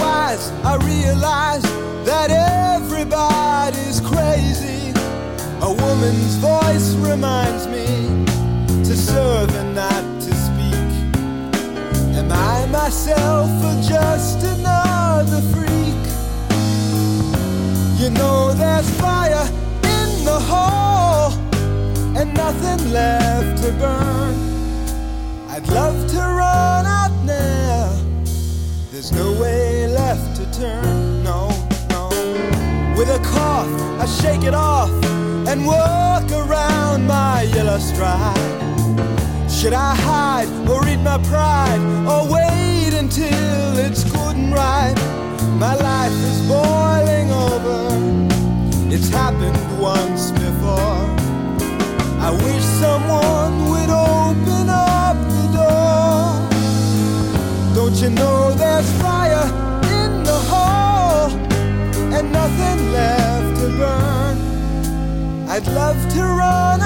wise, I realize that everybody's crazy. A woman's voice reminds me to serve and not to speak. Am I myself or just another freak? You know there's fire in the hole and nothing left to burn. There's no way left to turn. No, no. With a cough, I shake it off and walk around my yellow stride. Should I hide or eat my pride or wait until it's good and right? My life is boiling over. It's happened once before. I wish someone would open you know there's fire in the hole and nothing left to burn? I'd love to run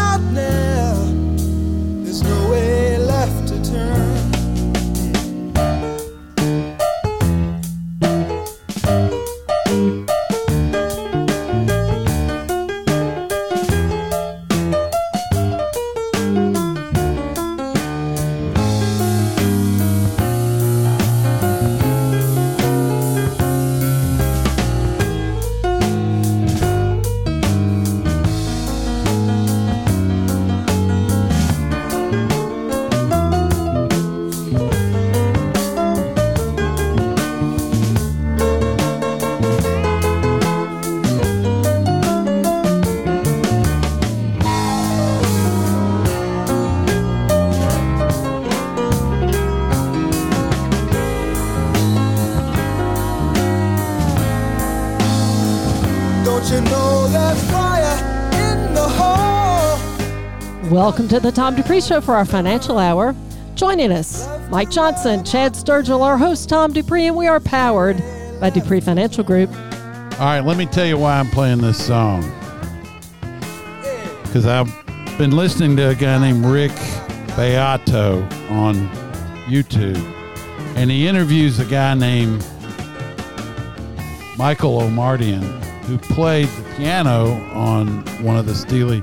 Welcome to the Tom Dupree Show for our financial hour. Joining us, Mike Johnson, Chad Sturgill, our host Tom Dupree, and we are powered by Dupree Financial Group. All right, let me tell you why I'm playing this song. Because I've been listening to a guy named Rick Beato on YouTube, and he interviews a guy named Michael Omartian, who played the piano on one of the Steely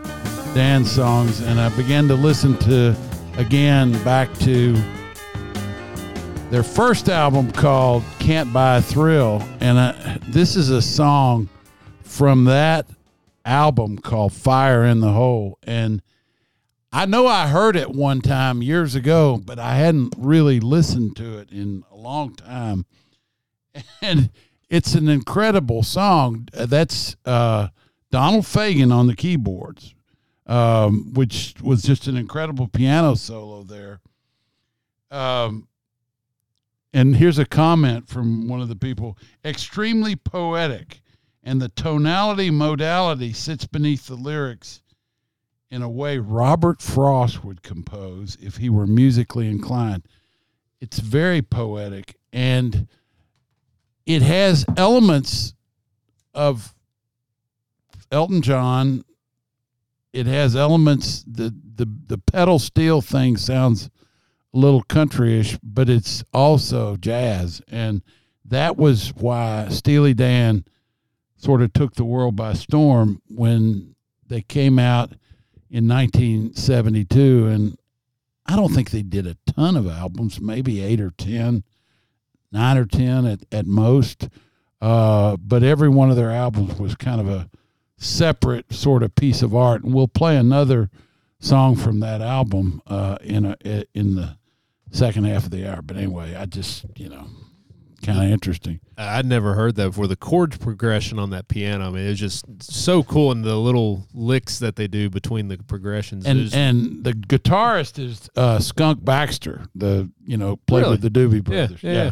Songs. And I began to listen to, again, back to their first album called Can't Buy a Thrill. And uh, this is a song from that album called Fire in the Hole. And I know I heard it one time years ago, but I hadn't really listened to it in a long time. And it's an incredible song. That's uh, Donald Fagen on the keyboards, um, which was just an incredible piano solo there. Um, and here's a comment from one of the people extremely poetic, and the tonality modality sits beneath the lyrics in a way Robert Frost would compose if he were musically inclined. It's very poetic and it has elements of Elton John. It has elements the the the pedal steel thing sounds a little countryish, but it's also jazz, and that was why Steely Dan sort of took the world by storm when they came out in 1972, and I don't think they did a ton of albums, maybe eight or ten, nine or ten at at most. Uh, but every one of their albums was kind of a separate sort of piece of art, and we'll play another song from that album uh, in a in the second half of the hour. But anyway, I just you know kind of interesting. I'd never heard that before. The chord progression on that piano, I mean, it's just so cool, and the little licks that they do between the progressions. And and the guitarist is uh, Skunk Baxter, the you know played Really? with the Doobie Yeah, Brothers. yeah, yeah.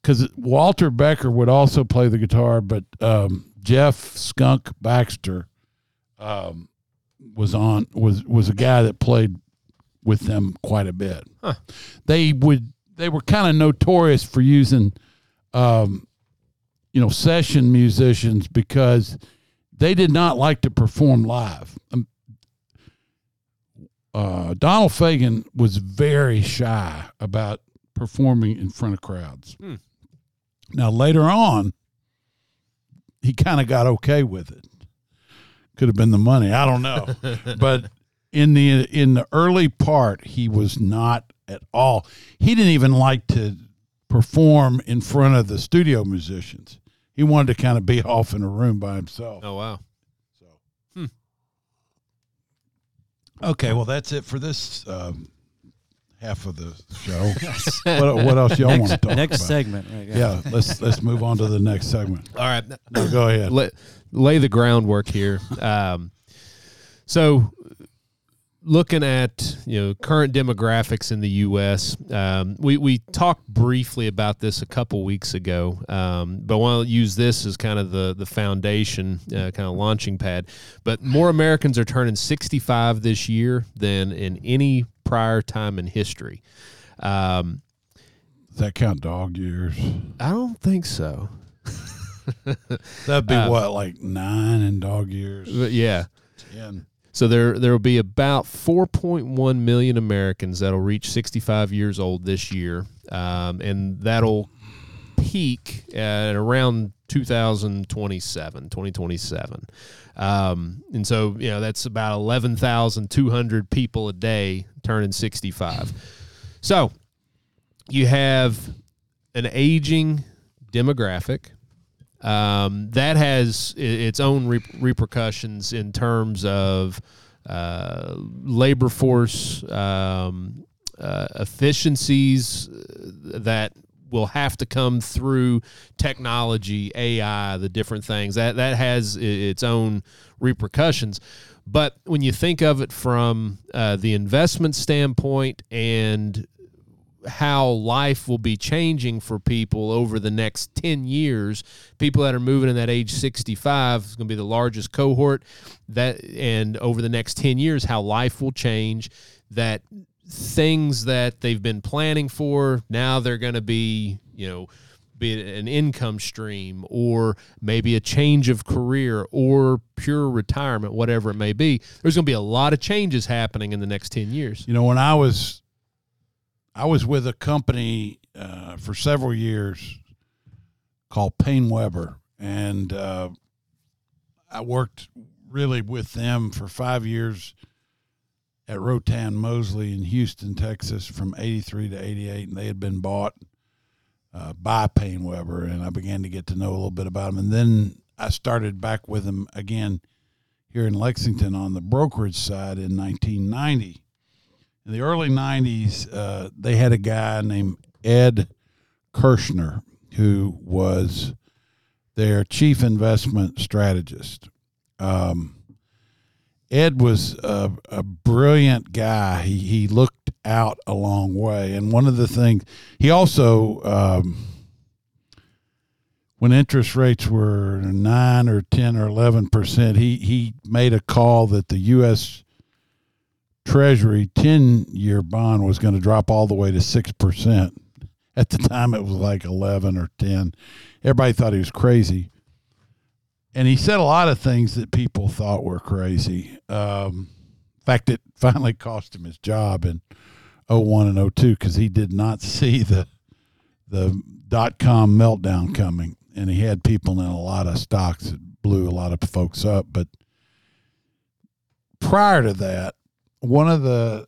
Because Walter Becker would also play the guitar, but um, Jeff Skunk Baxter um, was on was was a guy that played with them quite a bit. Huh. They would they were kind of notorious for using um, you know session musicians because they did not like to perform live. Um, uh, Donald Fagen was very shy about performing in front of crowds. Hmm. Now later on, he kind of got okay with it. Could have been the money, I don't know, but in the in the early part, he was not at all. He didn't even like to perform in front of the studio musicians. He wanted to kind of be off in a room by himself. Oh wow. So Okay, well that's it for this um, half of the show. what, what else y'all want to talk Next about? segment. Right, Yeah, let's let's move on to the next segment. All right. No, go ahead. lay, lay the groundwork here. Um, so, looking at you know current demographics in the U.S., um, we we talked briefly about this a couple weeks ago, um, but I want to use this as kind of the the foundation, uh, kind of launching pad. But more Americans are turning 65 this year than in any prior time in history. Um, Does that count dog years? I don't think so. That'd be Uh, what, like nine in dog years? Yeah. Ten. So there there will be about 4.1 million Americans that'll reach 65 years old this year, um, and that'll peak at around 2027, 2027. Um, and so you know that's about 11,200 people a day turning 65. So you have an aging demographic um, that has its own re- repercussions in terms of uh, labor force um, uh, efficiencies that will have to come through technology, AI, the different things that that has its own repercussions. But when you think of it from uh, the investment standpoint and how life will be changing for people over the next 10 years people that are moving in that age 65 is going to be the largest cohort that and over the next 10 years how life will change that things that they've been planning for now they're going to be you know be it an income stream or maybe a change of career or pure retirement whatever it may be there's going to be a lot of changes happening in the next 10 years. You know, when I was, I was with a company uh, for several years called PaineWebber, and uh, I worked really with them for five years at Rotan Mosle in Houston, Texas, from '83 to '88, and they had been bought uh, by PaineWebber, and I began to get to know a little bit about them, and then I started back with them again here in Lexington on the brokerage side in 1990 in the early 90s, uh, they had a guy named Ed Kerschner who was their chief investment strategist. Um, Ed was a, a brilliant guy. He, he looked out a long way. And one of the things, he also, um, when interest rates were 9 or 10 or 11%, he, he made a call that the U.S. Treasury 10 year bond was going to drop all the way to 6%. At the time, it was like 11 or 10. Everybody thought he was crazy. And he said a lot of things that people thought were crazy. Um, in fact, it finally cost him his job in 01 and 02 because he did not see the, the dot com meltdown coming. And he had people in a lot of stocks that blew a lot of folks up. But prior to that, one of the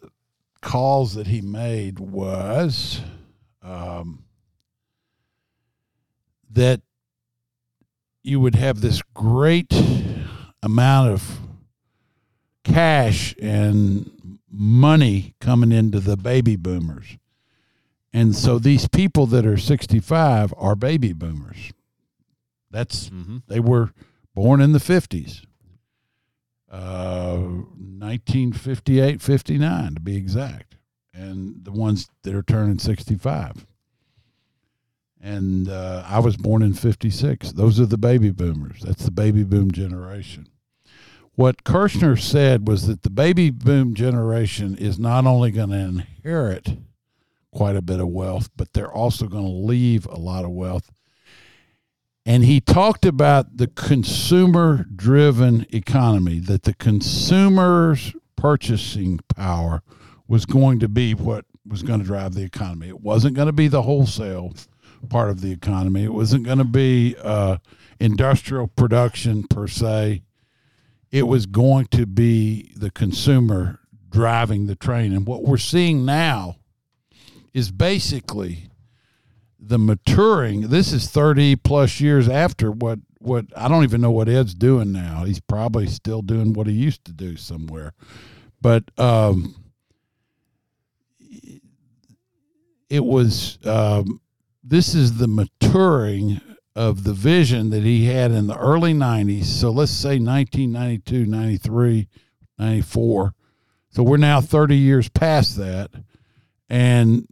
calls that he made was um, that you would have this great amount of cash and money coming into the baby boomers. And so these people that are 65 are baby boomers. That's mm-hmm. they were born in the 50s. Uh, 1958, 59 to be exact. And the ones that are turning 65. And uh, I was born in 56. Those are the baby boomers. That's the baby boom generation. What Kerschner said was that the baby boom generation is not only going to inherit quite a bit of wealth, but they're also going to leave a lot of wealth. And he talked about the consumer driven economy, that the consumer's purchasing power was going to be what was going to drive the economy. It wasn't going to be the wholesale part of the economy. It wasn't going to be uh, industrial production per se. It was going to be the consumer driving the train. And what we're seeing now is basically the maturing. This is 30 plus years after what what I don't even know what Ed's doing now. He's probably still doing what he used to do somewhere. But um, it was um, this is the maturing of the vision that he had in the early 90s. So let's say 1992, 93, 94. So we're now 30 years past that. And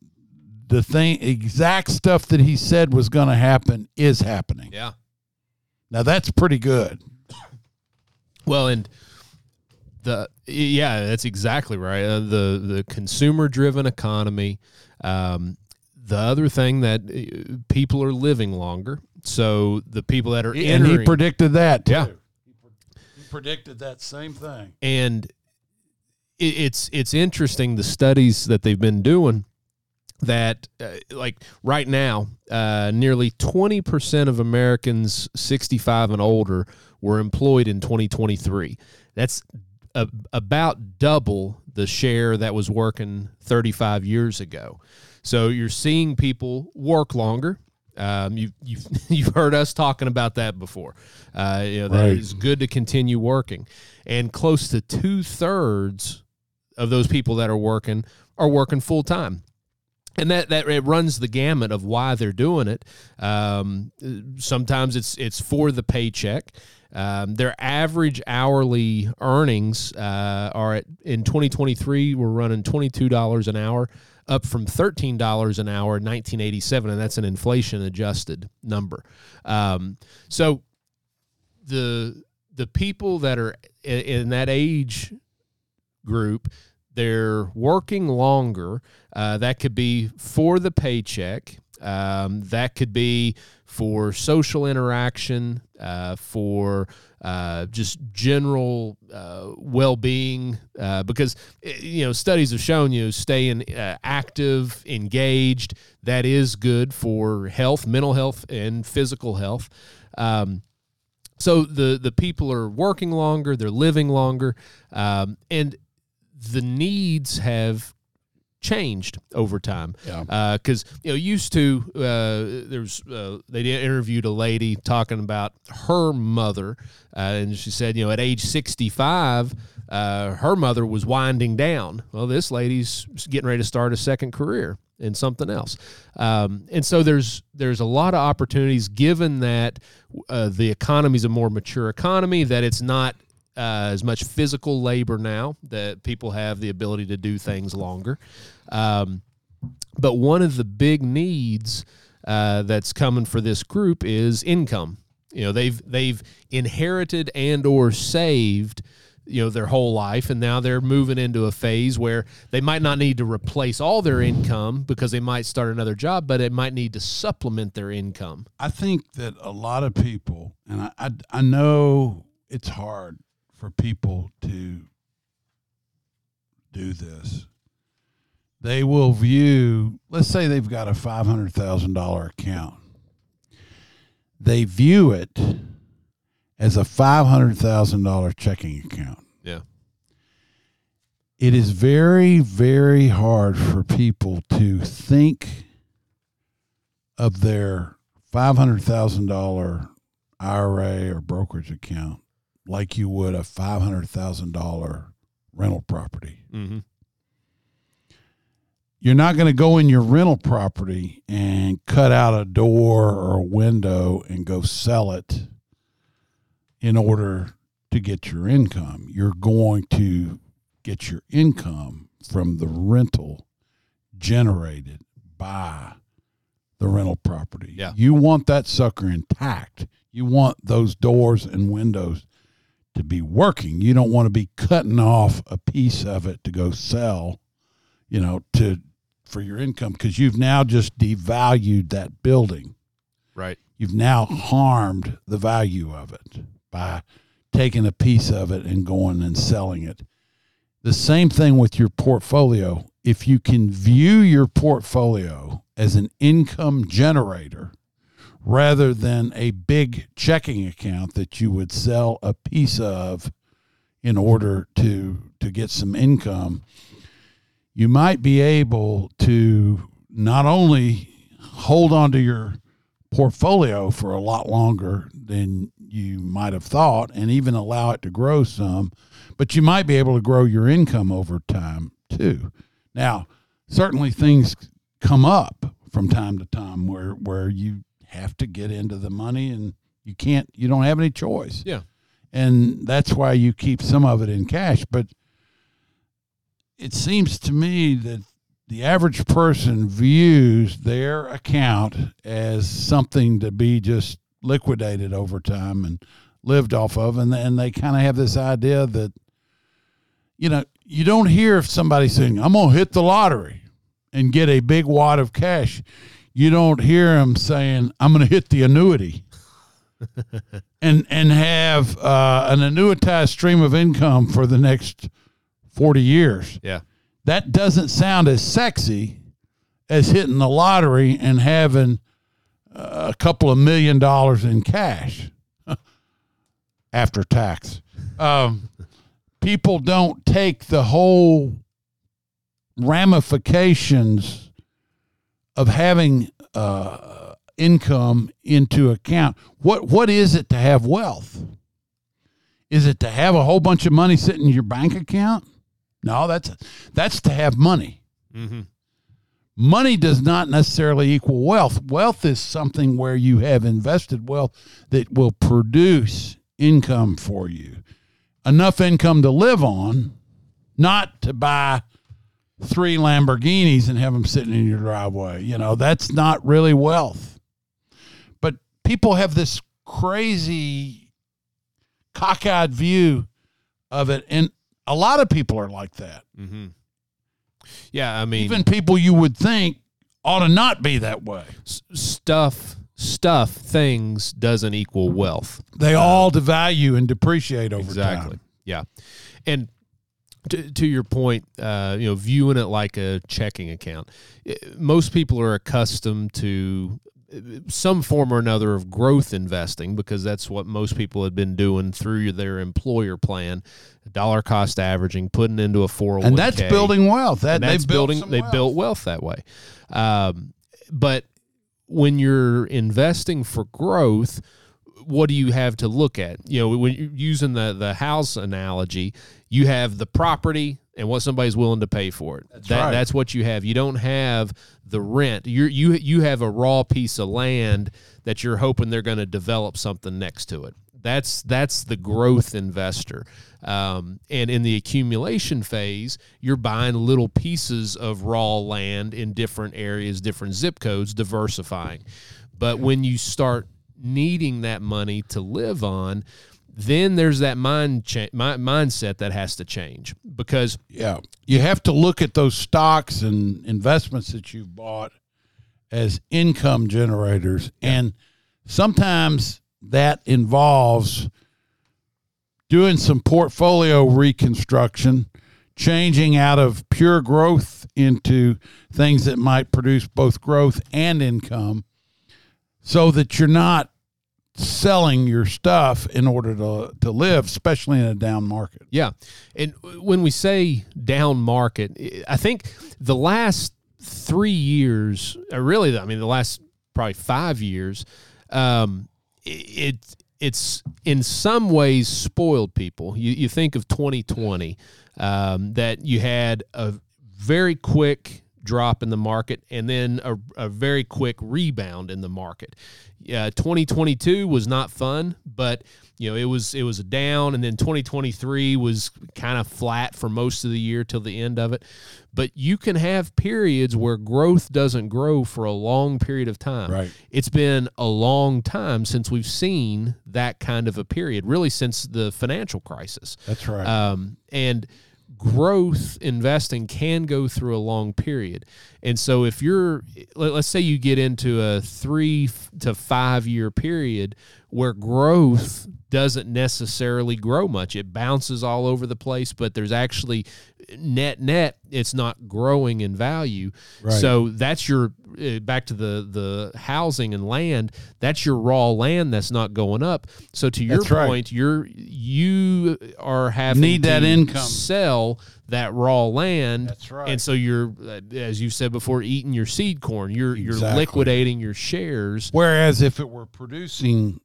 the thing, exact stuff that he said was going to happen is happening. Yeah. Now that's pretty good. Well, and the yeah, that's exactly right. Uh, the the consumer driven economy. Um, the other thing that uh, people are living longer. So the people that are and entering, he predicted that. Too. Yeah. He predicted that same thing. and it, it's it's interesting the studies that they've been doing that uh, like right now uh, nearly 20% of americans 65 and older were employed in 2023 that's a, about double the share that was working 35 years ago so you're seeing people work longer um, you, you've, you've heard us talking about that before. Uh, you know, that Right. it's good to continue working. And close to two thirds of those people that are working are working full time. And that, that it runs the gamut of why they're doing it. Um, sometimes it's it's for the paycheck. Um, their average hourly earnings uh, are at in 2023 we're running $22 an hour, up from $13 an hour in 1987, and that's an inflation adjusted number. Um, so the the people that are i- in that age group they're working longer uh, that could be for the paycheck um, that could be for social interaction uh, for uh, just general uh, well-being uh, because eh, you know studies have shown you staying uh, active engaged that is good for health mental health and physical health. Um, so the the people are working longer, they're living longer, um, and the needs have changed over time. Yeah. Because you know, used to uh, there's uh, they did- interviewed a lady talking about her mother, uh, and she said, you know, at age 65, uh, her mother was winding down. Well, this lady's getting ready to start a second career in something else, um, and so there's there's a lot of opportunities given that uh, the economy's a more mature economy that it's not uh, as much physical labor now that people have the ability to do things longer. Um, but one of the big needs uh, that's coming for this group is income. You know, they've they've inherited and or saved you know their whole life and now they're moving into a phase where they might not need to replace all their income because they might start another job but it might need to supplement their income I think that a lot of people, and I, I, I know it's hard for people to do this. They will view, let's say they've got a $500,000 account. They view it as a $500,000 checking account. yeah It is very, very hard for people to think of their $500,000 IRA or brokerage account like you would a $500,000 rental property. mm-hmm. You're not going to go in your rental property and cut out a door or a window and go sell it in order to get your income. You're going to get your income from the rental generated by the rental property. Yeah. You want that sucker intact. You want those doors and windows to be working. You don't want to be cutting off a piece of it to go sell, you know, to for your income because you've now just devalued that building. right You've now harmed the value of it by taking a piece of it and going and selling it. The same thing with your portfolio. If you can view your portfolio as an income generator rather than a big checking account that you would sell a piece of in order to to get some income, you might be able to not only hold on to your portfolio for a lot longer than you might have thought and even allow it to grow some, but you might be able to grow your income over time too. Now, certainly things come up from time to time where where you have to get into the money and you can't you don't have any choice. Yeah. And that's why you keep some of it in cash, but it seems to me that the average person views their account as something to be just liquidated over time and lived off of and and they kind of have this idea that you know you don't hear somebody saying i'm going to hit the lottery and get a big wad of cash you don't hear them saying i'm going to hit the annuity and and have uh, an annuitized stream of income for the next 40 years Yeah. that doesn't sound as sexy as hitting the lottery and having uh, a couple of million dollars in cash after tax. Um, people don't take the whole ramifications of having uh, income into account. What what is it to have wealth? Is it to have a whole bunch of money sitting in your bank account? No, that's that's to have money. Mm-hmm. Money does not necessarily equal wealth. Wealth is something where you have invested wealth that will produce income for you. Enough income to live on, not to buy three Lamborghinis and have them sitting in your driveway. You know, that's not really wealth. But people have this crazy cockeyed view of it and a lot of people are like that. Mm-hmm. Yeah, I mean, Even people you would think ought to not be that way. stuff, stuff, things doesn't equal wealth. They all devalue and depreciate over exactly. time. Yeah, and to, to your point, uh, you know, viewing it like a checking account. eh, Most people are accustomed to eh, some form or another of growth investing because that's what most people had been doing through their employer plan, dollar cost averaging, putting into a 401k. And that's building wealth. That that's building they wealth. built wealth that way um, but when you're investing for growth what do you have to look at? You know when you're using the the house analogy you have the property and what somebody's willing to pay for it. That's that, right. that's what you have. You don't have the rent. You you you have a raw piece of land that you're hoping they're going to develop something next to it. That's that's the growth investor. Um, and in the accumulation phase you're buying little pieces of raw land in different areas different zip codes diversifying. But when you start needing that money to live on then there's that mind cha- mi- mindset that has to change because Yeah. You have to look at those stocks and investments that you've bought as income generators. And sometimes that involves doing some portfolio reconstruction, changing out of pure growth into things that might produce both growth and income so that you're not selling your stuff in order to, to live, especially in a down market. Yeah. And when we say down market, I think the last three years, really, I mean, the last probably five years, um, it it's in some ways spoiled people. You, you think of 2020, um, that you had a very quick drop in the market and then a, a very quick rebound in the market. Uh, 2022 was not fun, but you know it was it was a down, and then 2023 was kind of flat for most of the year till the end of it. But you can have periods where growth doesn't grow for a long period of time. Right. It's been a long time since we've seen that kind of a period, really since the financial crisis. That's right. Um, and growth investing can go through a long period. And so if you're let, us say you get into a 3 to 5 year period where growth doesn't necessarily grow much. It bounces all over the place, but there's actually net net it's not growing in value. Right. So that's your uh, back to the the housing and land, that's your raw land that's not going up. So to your that's point, right. you're you are having need that income sell that raw land. That's right. And so you're uh, as you said before eating your seed corn. You're exactly. you're liquidating your shares. Whereas if it were producing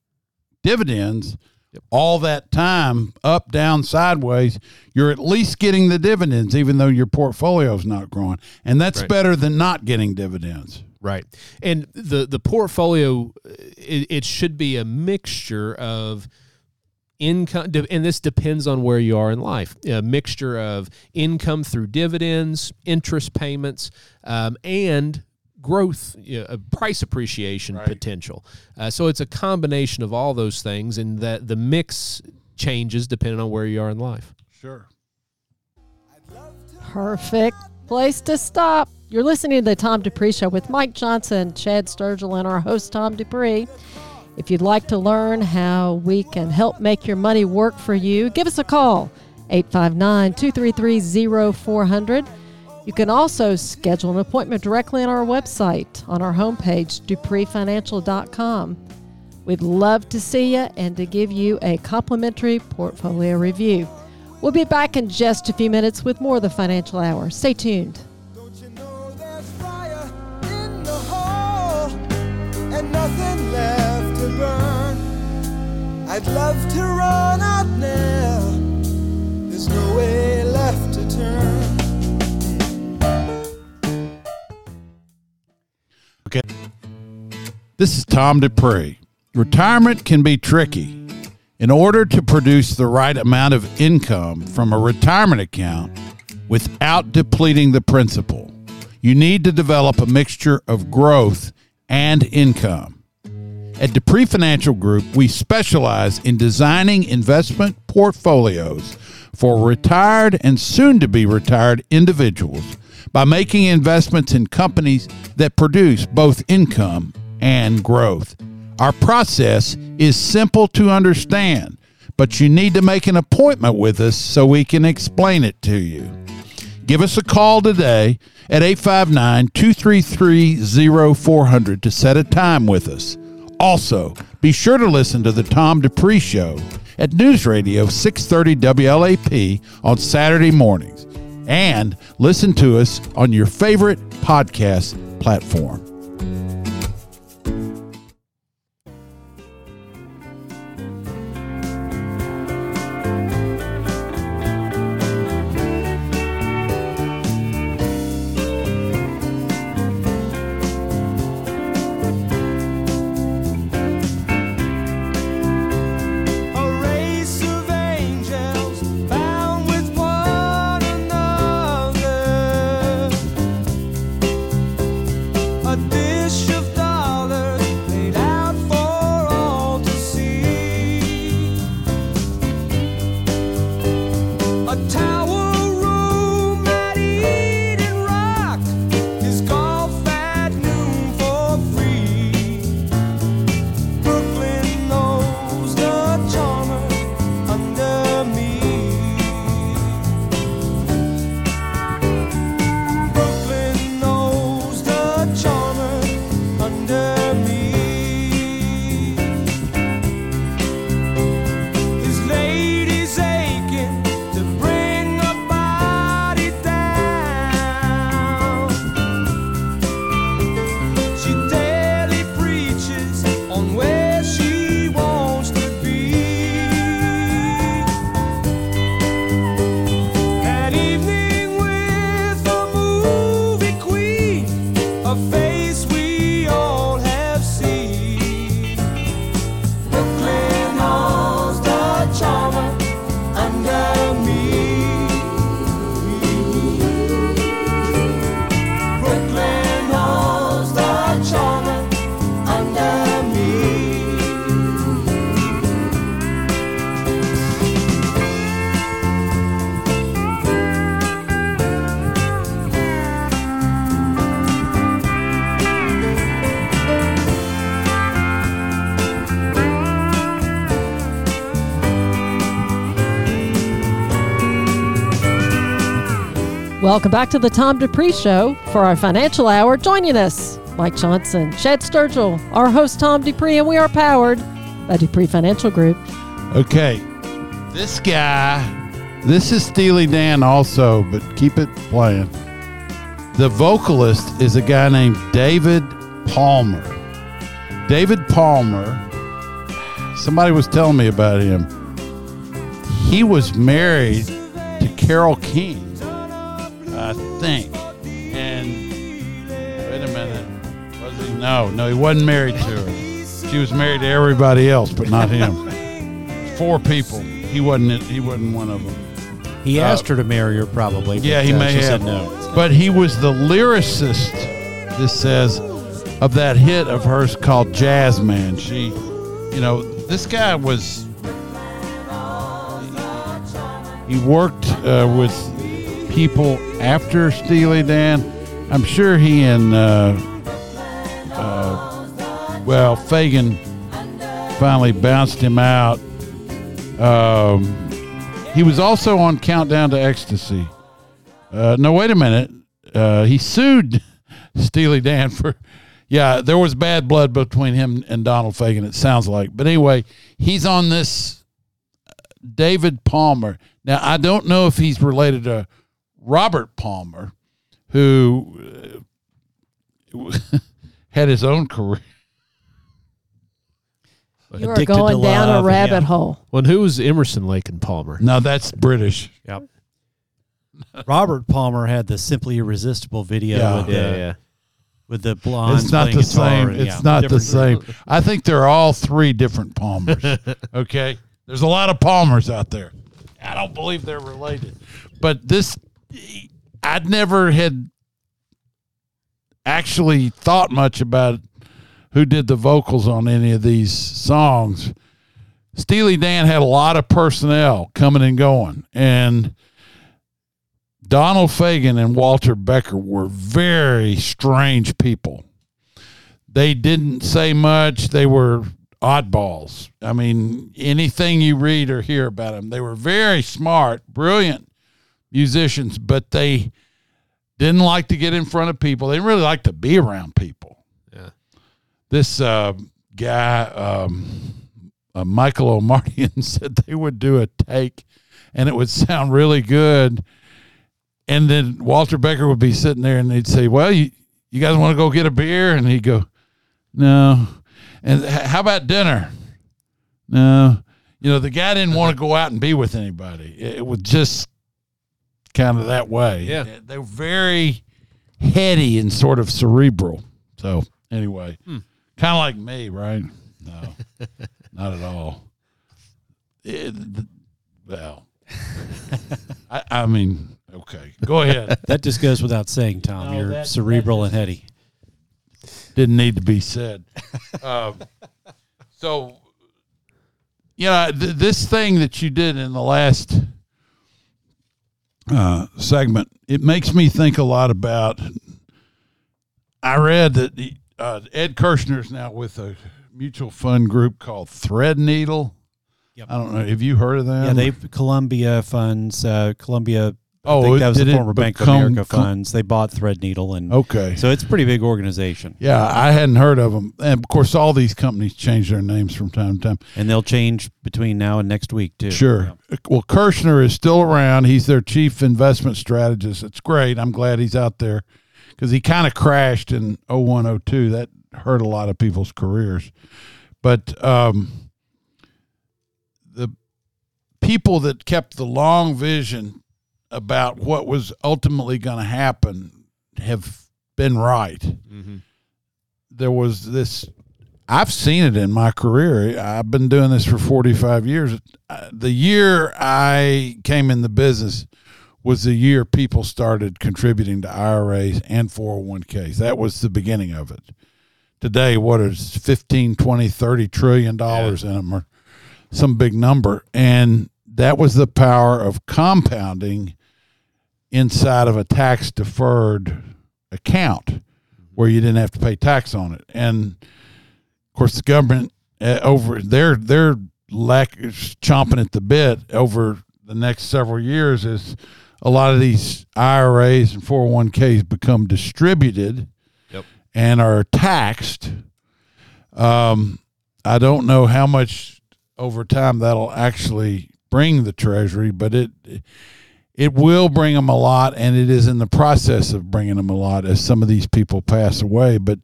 dividends, Yep. All that time, up, down, sideways, you're at least getting the dividends, even though your portfolio is not growing, and that's right. better than not getting dividends. Right, and the the portfolio, it, it should be a mixture of income and this depends on where you are in life a mixture of income through dividends interest payments um, and growth, you know, price appreciation right. potential. Uh, so it's a combination of all those things, and that the mix changes depending on where you are in life. Sure. Perfect place to stop. You're listening to the Tom Dupree Show with Mike Johnson, Chad Sturgill, and our host, Tom Dupree. If you'd like to learn how we can help make your money work for you, give us a call, 859 233 0400. You can also schedule an appointment directly on our website on our homepage, dupreefinancial.com. We'd love to see you and to give you a complimentary portfolio review. We'll be back in just a few minutes with more of the Financial Hour. Stay tuned. I'd love to run out now. There's no way This is Tom Dupree. Retirement can be tricky. In order to produce the right amount of income from a retirement account without depleting the principal, you need to develop a mixture of growth and income. At Dupree Financial Group, we specialize in designing investment portfolios for retired and soon to be retired individuals by making investments in companies that produce both income and growth. Our process is simple to understand, but you need to make an appointment with us so we can explain it to you. Give us a call today at 859 233 0400 to set a time with us. Also, be sure to listen to the Tom Dupree Show at News Radio 630 WLAP on Saturday mornings and listen to us on your favorite podcast platform. Welcome back to the Tom Dupree Show for our financial hour. Joining us, Mike Johnson, Chad Sturgill, our host Tom Dupree, and we are powered by Dupree Financial Group. Okay, this guy, this is Steely Dan also, but keep it playing. The vocalist is a guy named David Palmer. David Palmer, somebody was telling me about him. He was married to Carole King, I think. And wait a minute, was he? No, no, he wasn't married to her. She was married to everybody else, but not him. Four people. He wasn't. He wasn't one of them. He asked her to marry her, probably. Yeah, but, he uh, may have. said no. But he was the lyricist, this says, of that hit of hers called Jazz Man. She, you know, this guy was. He worked uh, with people after Steely Dan. I'm sure he and, uh, uh, well, Fagen finally bounced him out. Um, he was also on Countdown to Ecstasy. Uh, no, wait a minute. Uh, he sued Steely Dan for, yeah, there was bad blood between him and Donald Fagen. it sounds like. But anyway, he's on this uh, David Palmer. Now, I don't know if he's related to Robert Palmer, who uh, had his own career. You are Addicted to going down a rabbit yeah. hole. Well, and who was Emerson, Lake, and Palmer? No, that's British. Yep. Robert Palmer had the Simply Irresistible video Yeah. with, the, Yeah, yeah. with the blondes It's not the same. and- It's yeah, not the different same. I think they're all three different Palmers. okay, there's a lot of Palmers out there. I don't believe they're related, but this I'd never had actually thought much about who did the vocals on any of these songs. Steely Dan had a lot of personnel coming and going, and Donald Fagen and Walter Becker were very strange people. They didn't say much. They were oddballs. I mean, anything you read or hear about them, they were very smart, brilliant musicians, but they didn't like to get in front of people. They didn't really like to be around people. Yeah. This uh, guy, um, uh, Michael Omartian, said they would do a take and it would sound really good. And then Walter Becker would be sitting there and they'd say, Well, you, you guys want to go get a beer? And he'd go, No. And how about dinner? No. You know, the guy didn't want to go out and be with anybody. It, it was just kind of that way. Yeah. They were very heady and sort of cerebral. So, anyway, Hmm. kind of like me, right? No, not at all. It- well, I, I mean, okay, go ahead. That just goes without saying, Tom. No, You're that- cerebral and heady. Didn't need to be said. Um, so, you know, th- this thing that you did in the last uh, segment, it makes me think a lot about. I read that the, uh, Ed Kerschner's now with a mutual fund group called Threadneedle. Yep. I don't know. Have you heard of them? Yeah, they Columbia funds, uh, Columbia. Oh, I think that was the former Bank of America Col- funds. They bought Threadneedle, and Okay. so it's a pretty big organization. Yeah, I hadn't heard of them, and of course, all these companies change their names from time to time. And they'll change between now and next week too. Sure. Well, Kerschner is still around. He's their chief investment strategist. It's great. I'm glad he's out there because he kind of crashed in 01, 02. That hurt a lot of people's careers. But um, the people that kept the long vision about what was ultimately going to happen have been right Mm-hmm. there was this I've seen it in my career. I've been doing this for 45 years. Uh, The year I came in the business was the year people started contributing to IRAs and 401ks. That was the beginning of it. Today, what is 15, 20, 30 trillion dollars in them or some big number. And that was the power of compounding inside of a tax deferred account where you didn't have to pay tax on it. And of course, the government uh, over they're they're lack chomping at the bit over the next several years is a lot of these IRAs and 401ks become distributed Yep. and are taxed. Um, I don't know how much over time that'll actually bring the treasury, but it it will bring them a lot, and it is in the process of bringing them a lot as some of these people pass away. But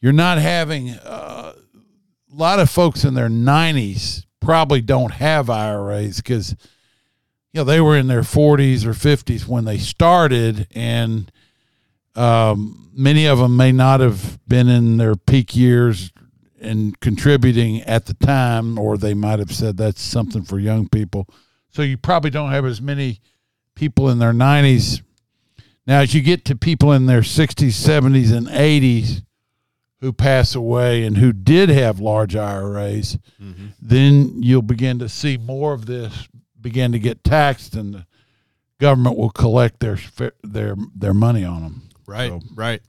you're not having uh, a lot of folks in their 90s probably don't have IRAs because you know they were in their 40s or 50s when they started, and um, many of them may not have been in their peak years and contributing at the time, or they might have said that's something for young people. So you probably don't have as many people in their 90s. Now, as you get to people in their 60s, 70s, and 80s who pass away and who did have large IRAs, then you'll begin to see more of this begin to get taxed, and the government will collect their their their money on them. Right, So- right.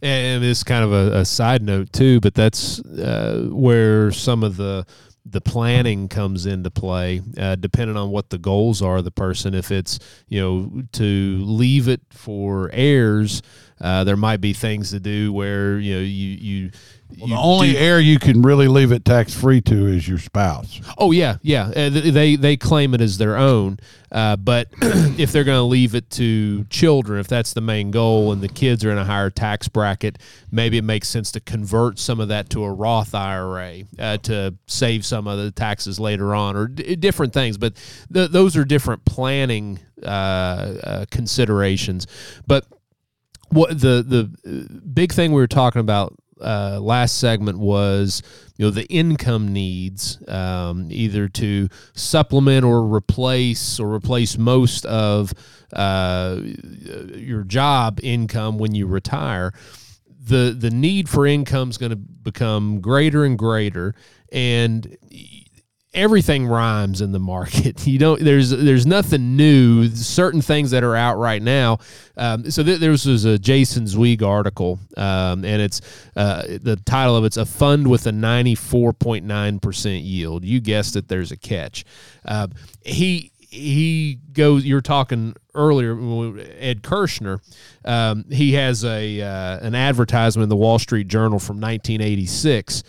And it's kind of a, a side note too, but that's uh, where some of the the planning comes into play, uh, depending on what the goals are of the person. If it's you know to leave it for heirs, uh, there might be things to do where you know you you. Well, the only do- heir you can really leave it tax free to is your spouse. Oh yeah, yeah. Uh, they they claim it as their own, uh, but if they're going to leave it to children, if that's the main goal, and the kids are in a higher tax bracket, maybe it makes sense to convert some of that to a Roth IRA uh, to save some of the taxes later on, or d- different things. But th- those are different planning uh, uh, considerations. But what the the uh, big thing we were talking about uh, last segment was you know the income needs um, either to supplement or replace or replace most of uh, your job income when you retire. The the need for income is going to become greater and greater and everything rhymes in the market. You don't there's there's nothing new. Certain things that are out right now. Um, so th- there was, a Jason Zweig article, um, and it's uh, the title of it's a fund with a 94.9 percent yield. You guessed it. There's a catch. Uh, he he goes. You're talking earlier, Ed Kerschner. Um, he has a uh, an advertisement in the Wall Street Journal from 1986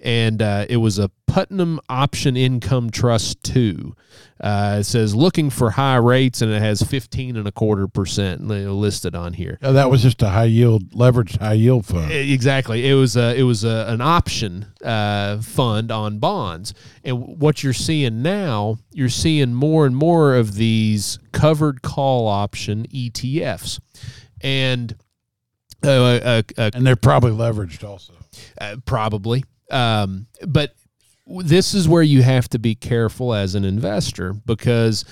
and uh, it was a Putnam Option Income Trust Two. Uh, it says looking for high rates, and it has fifteen and a quarter percent listed on here. Yeah, that was just a high yield, leveraged high yield fund. Exactly. It was a, it was a, an option uh, fund on bonds, and what you're seeing now, you're seeing more and more of these covered call option ETFs, and uh, And they're probably leveraged also. uh, probably. Um, but this is where you have to be careful as an investor because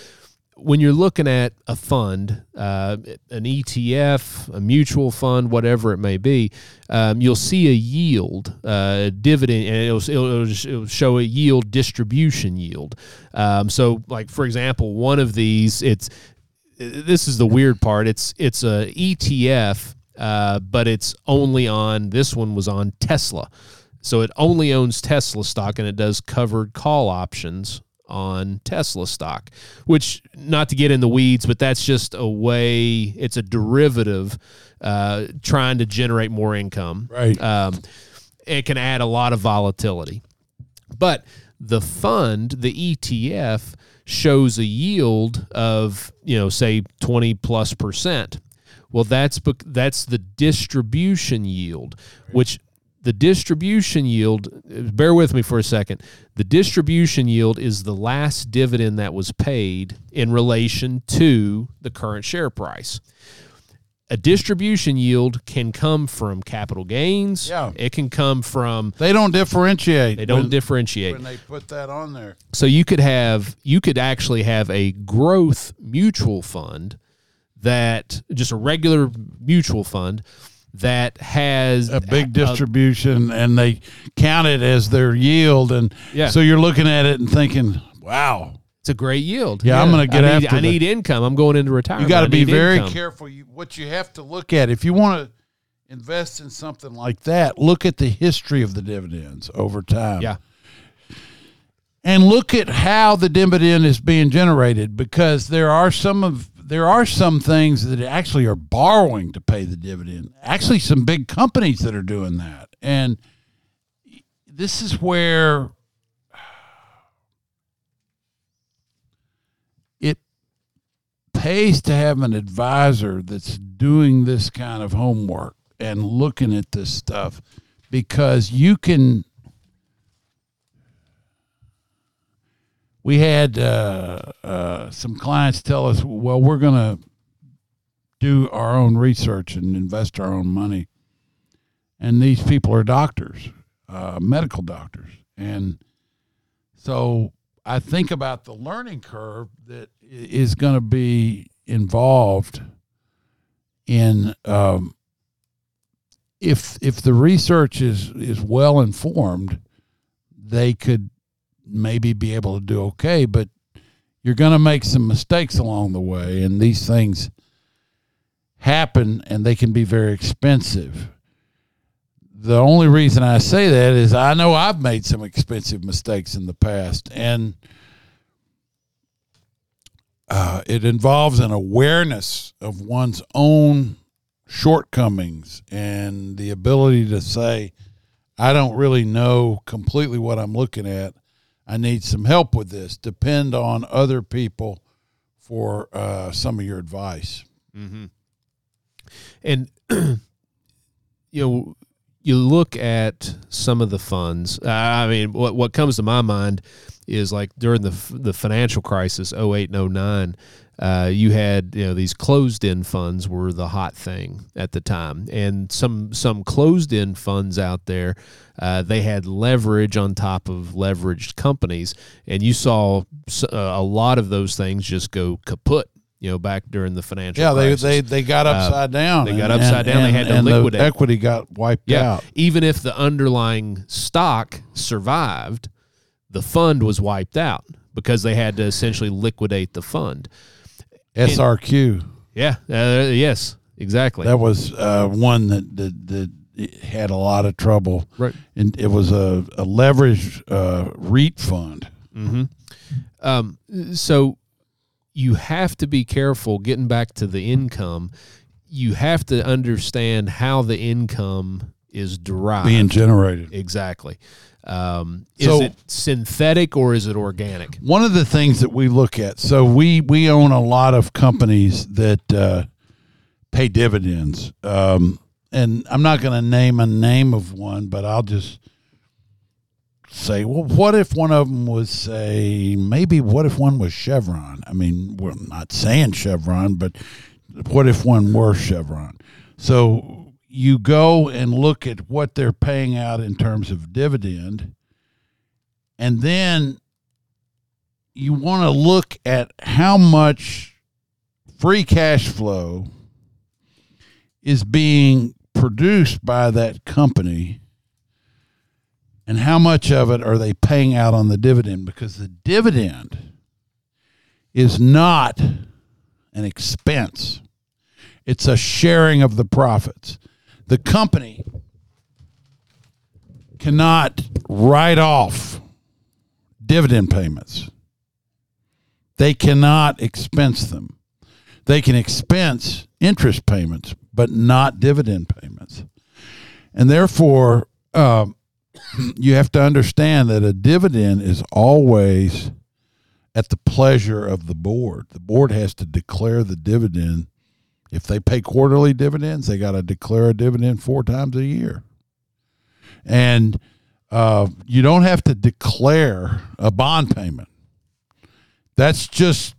when you're looking at a fund, uh, an ETF, a mutual fund, whatever it may be, um, you'll see a yield, uh, dividend, and it'll, it'll, it'll show a yield distribution yield. Um, so, like for example, one of these, it's this is the weird part. It's it's a ETF, uh, but it's only on this one was on Tesla, so it only owns Tesla stock, and it does covered call options on Tesla stock. Which, not to get in the weeds, but that's just a way. It's a derivative, uh, trying to generate more income. Right. Um, it can add a lot of volatility. But the fund, the ETF, shows a yield of, you know, say 20 plus percent. Well, that's that's the distribution yield, which the distribution yield, bear with me for a second. The distribution yield is the last dividend that was paid in relation to the current share price. A distribution yield can come from capital gains. Yeah. It can come from They don't differentiate. they don't when, differentiate. when they put that on there. So you could have you could actually have a growth mutual fund that just a regular mutual fund that has A big distribution, and they count it as their yield, and Yeah. so you're looking at it and thinking, "Wow, it's a great yield. Yeah, I'm gonna get I need, after I the- need income. I'm going into retirement. you got to be very income. careful. You, what you have to look at if you want to invest in something like that, look at the history of the dividends over time. Yeah. and look at how the dividend is being generated because there are some of there are some things that actually are borrowing to pay the dividend. Actually, some big companies that are doing that, and this is where it pays to have an advisor that's doing this kind of homework and looking at this stuff because you can we had uh, uh, some clients tell us, well, we're going to do our own research and invest our own money. And these people are doctors, uh, medical doctors. And so I think about the learning curve that is going to be involved in um, if if the research is is well informed, they could maybe be able to do okay, but you're going to make some mistakes along the way, and these things happen and they can be very expensive. The only reason I say that is I know I've made some expensive mistakes in the past, and uh, it involves an awareness of one's own shortcomings and the ability to say, I don't really know completely what I'm looking at. I need some help with this. Depend on other people for uh, some of your advice. Mm-hmm. And you know, you look at some of the funds. I mean, what what comes to my mind is like during the the financial crisis, 08 and 09, uh, you had you know these closed end funds were the hot thing at the time, and some some closed end funds out there, uh, they had leverage on top of leveraged companies, and you saw uh, a lot of those things just go kaput. You know, back during the financial yeah, they, crisis. they they got upside down. Uh, they got and- upside down. They had to and the liquidate. equity got wiped Yeah, out. even if the underlying stock survived, the fund was wiped out because they had to essentially liquidate the fund. SRQ. Yeah. Uh, yes. Exactly. That was uh, one that, that that had a lot of trouble. Right. And it was a, a leveraged uh, REIT fund. Mm-hmm. Um, so you have to be careful getting back to the income. You have to understand how the income is derived. being generated. exactly. Um, So- is it synthetic or is it organic? One of the things that we look at, so we we own a lot of companies that uh, pay dividends, um, and I'm not going to name a name of one, but I'll just say, well, what if one of them was say maybe what if one was Chevron? I mean, we're not saying Chevron, but what if one were Chevron? So you go and look at what they're paying out in terms of dividend, and then you want to look at how much free cash flow is being produced by that company and how much of it are they paying out on the dividend because the dividend is not an expense it's a sharing of the profits the company cannot write off dividend payments they cannot expense them. They can expense interest payments, but not dividend payments. And therefore, um, you have to understand that a dividend is always at the pleasure of the board. The board has to declare the dividend. If they pay quarterly dividends, they got to declare a dividend four times a year. And uh, you don't have to declare a bond payment that's just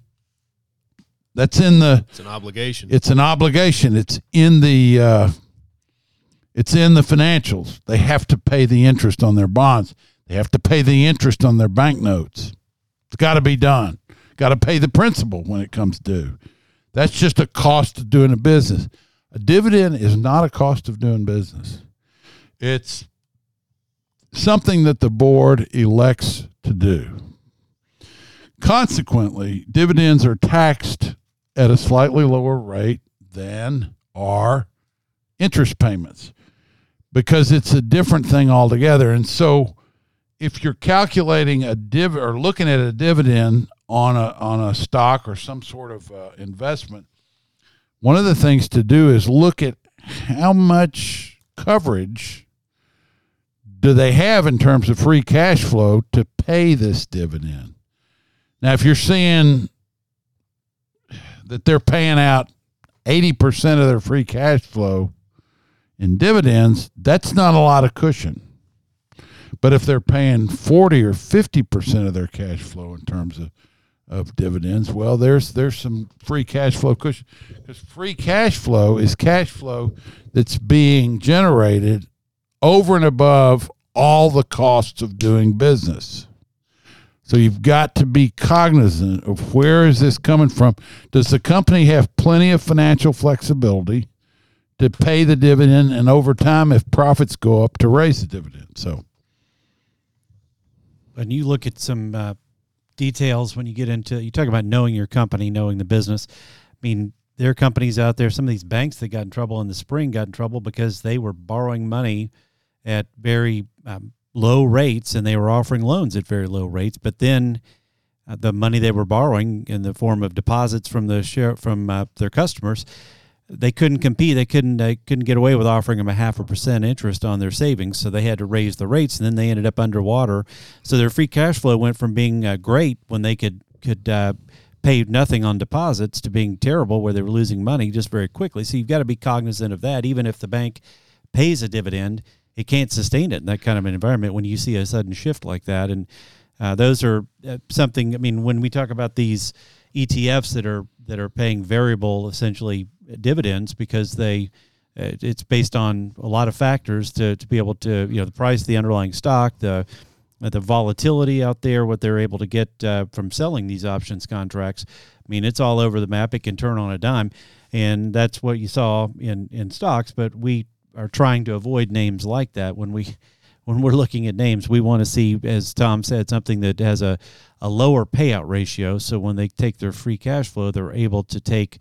that's in the It's an obligation. it's an obligation it's in the uh, it's in the financials. They have to pay the interest on their bonds. They have to pay the interest on their banknotes. It's got to be done. Got to pay the principal when it comes due. That's just a cost of doing a business. A dividend is not a cost of doing business. It's something that the board elects to do. Consequently, dividends are taxed at a slightly lower rate than are interest payments because it's a different thing altogether. And so, if you're calculating a div or looking at a dividend on a on a stock or some sort of uh, investment, one of the things to do is look at how much coverage do they have in terms of free cash flow to pay this dividend. Now, if you're seeing that they're paying out 80% of their free cash flow in dividends, that's not a lot of cushion. But if they're paying 40 or 50% of their cash flow in terms of, of dividends, well, there's there's some free cash flow cushion. Because free cash flow is cash flow that's being generated over and above all the costs of doing business. So you've got to be cognizant of where is this coming from? Does the company have plenty of financial flexibility to pay the dividend and over time if profits go up to raise the dividend? So when you look at some uh, details when you get into you talk about knowing your company, knowing the business. I mean, there are companies out there. Some of these banks that got in trouble in the spring got in trouble because they were borrowing money at very um, low rates and they were offering loans at very low rates. But then uh, the money they were borrowing in the form of deposits from the share from uh, their customers they couldn't compete. They couldn't they couldn't get away with offering them a half a percent interest on their savings, so they had to raise the rates, and then they ended up underwater. So their free cash flow went from being uh, great when they could could uh, pay nothing on deposits to being terrible where they were losing money just very quickly. So you've got to be cognizant of that. Even if the bank pays a dividend, it can't sustain it in that kind of an environment when you see a sudden shift like that. And uh, those are uh, something. I mean, when we talk about these ETFs that are that are paying variable essentially dividends because they it's based on a lot of factors to, to be able to you know the price of the underlying stock the the volatility out there what they're able to get uh, from selling these options contracts. I mean it's all over the map. It can turn on a dime. And that's what you saw in in stocks but we are trying to avoid names like that. When we when we're looking at names, we want to see, as Tom said, something that has a, a lower payout ratio. So when they take their free cash flow, they're able to take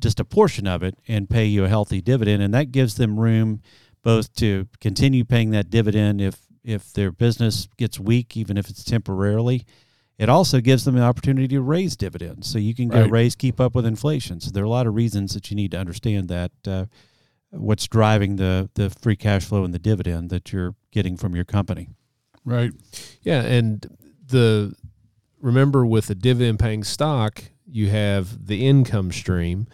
just a portion of it and pay you a healthy dividend. And that gives them room both to continue paying that dividend if, if their business gets weak, even if it's temporarily. It also gives them the opportunity to raise dividends. So you can get right. a raise, keep up with inflation. So there are a lot of reasons that you need to understand that. Uh, what's driving the the free cash flow and the dividend that you're getting from your company. Right. Yeah, and the remember with a dividend paying stock, you have the income stream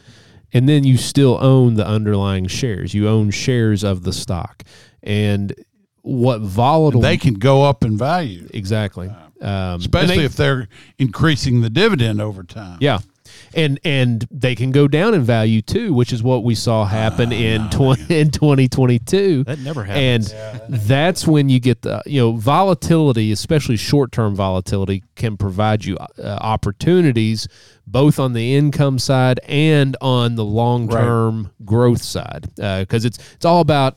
and then you still own the underlying shares. You own shares of the stock. And what volatile and they can go up in value. Exactly. Um, especially they, if they're increasing the dividend over time. Yeah and and they can go down in value too, which is what we saw happen uh, in no, 20, in 2022. That never happens. And yeah, that's when you get the you know volatility, especially short-term volatility can provide you uh, opportunities both on the income side and on the long-term right. growth side because uh, it's it's all about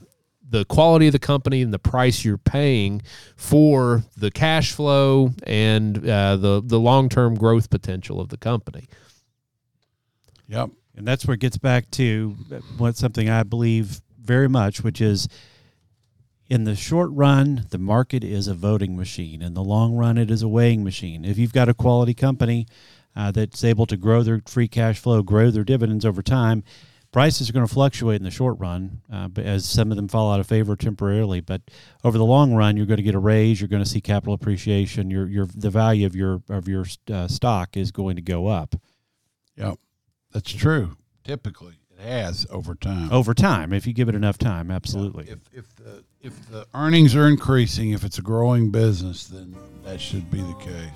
the quality of the company and the price you're paying for the cash flow and uh, the the long term growth potential of the company. Yep. And that's where it gets back to what something I believe very much, which is in the short run, the market is a voting machine. In the long run, it is a weighing machine. If you've got a quality company uh, that's able to grow their free cash flow, grow their dividends over time, prices are going to fluctuate in the short run uh, as some of them fall out of favor temporarily. But over the long run, you're going to get a raise. You're going to see capital appreciation. Your your the value of your of your uh, stock is going to go up. Yep. That's true. Typically, it has over time. Over time, if you give it enough time, absolutely. Yeah. If if the if the earnings are increasing, if it's a growing business, then that should be the case.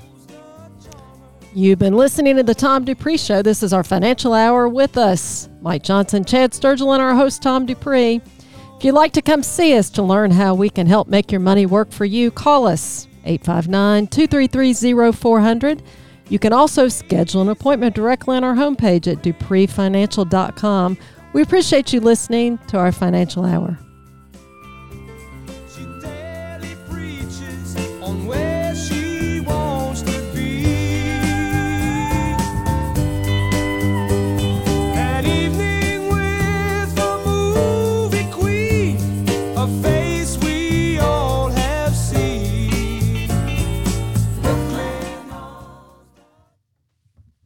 You've been listening to the Tom Dupree Show. This is our financial hour with us, Mike Johnson, Chad Sturgill, and our host Tom Dupree. If you'd like to come see us to learn how we can help make your money work for you, call us 859 233 0400. You can also schedule an appointment directly on our homepage at dupreefinancial.com. We appreciate you listening to our financial hour.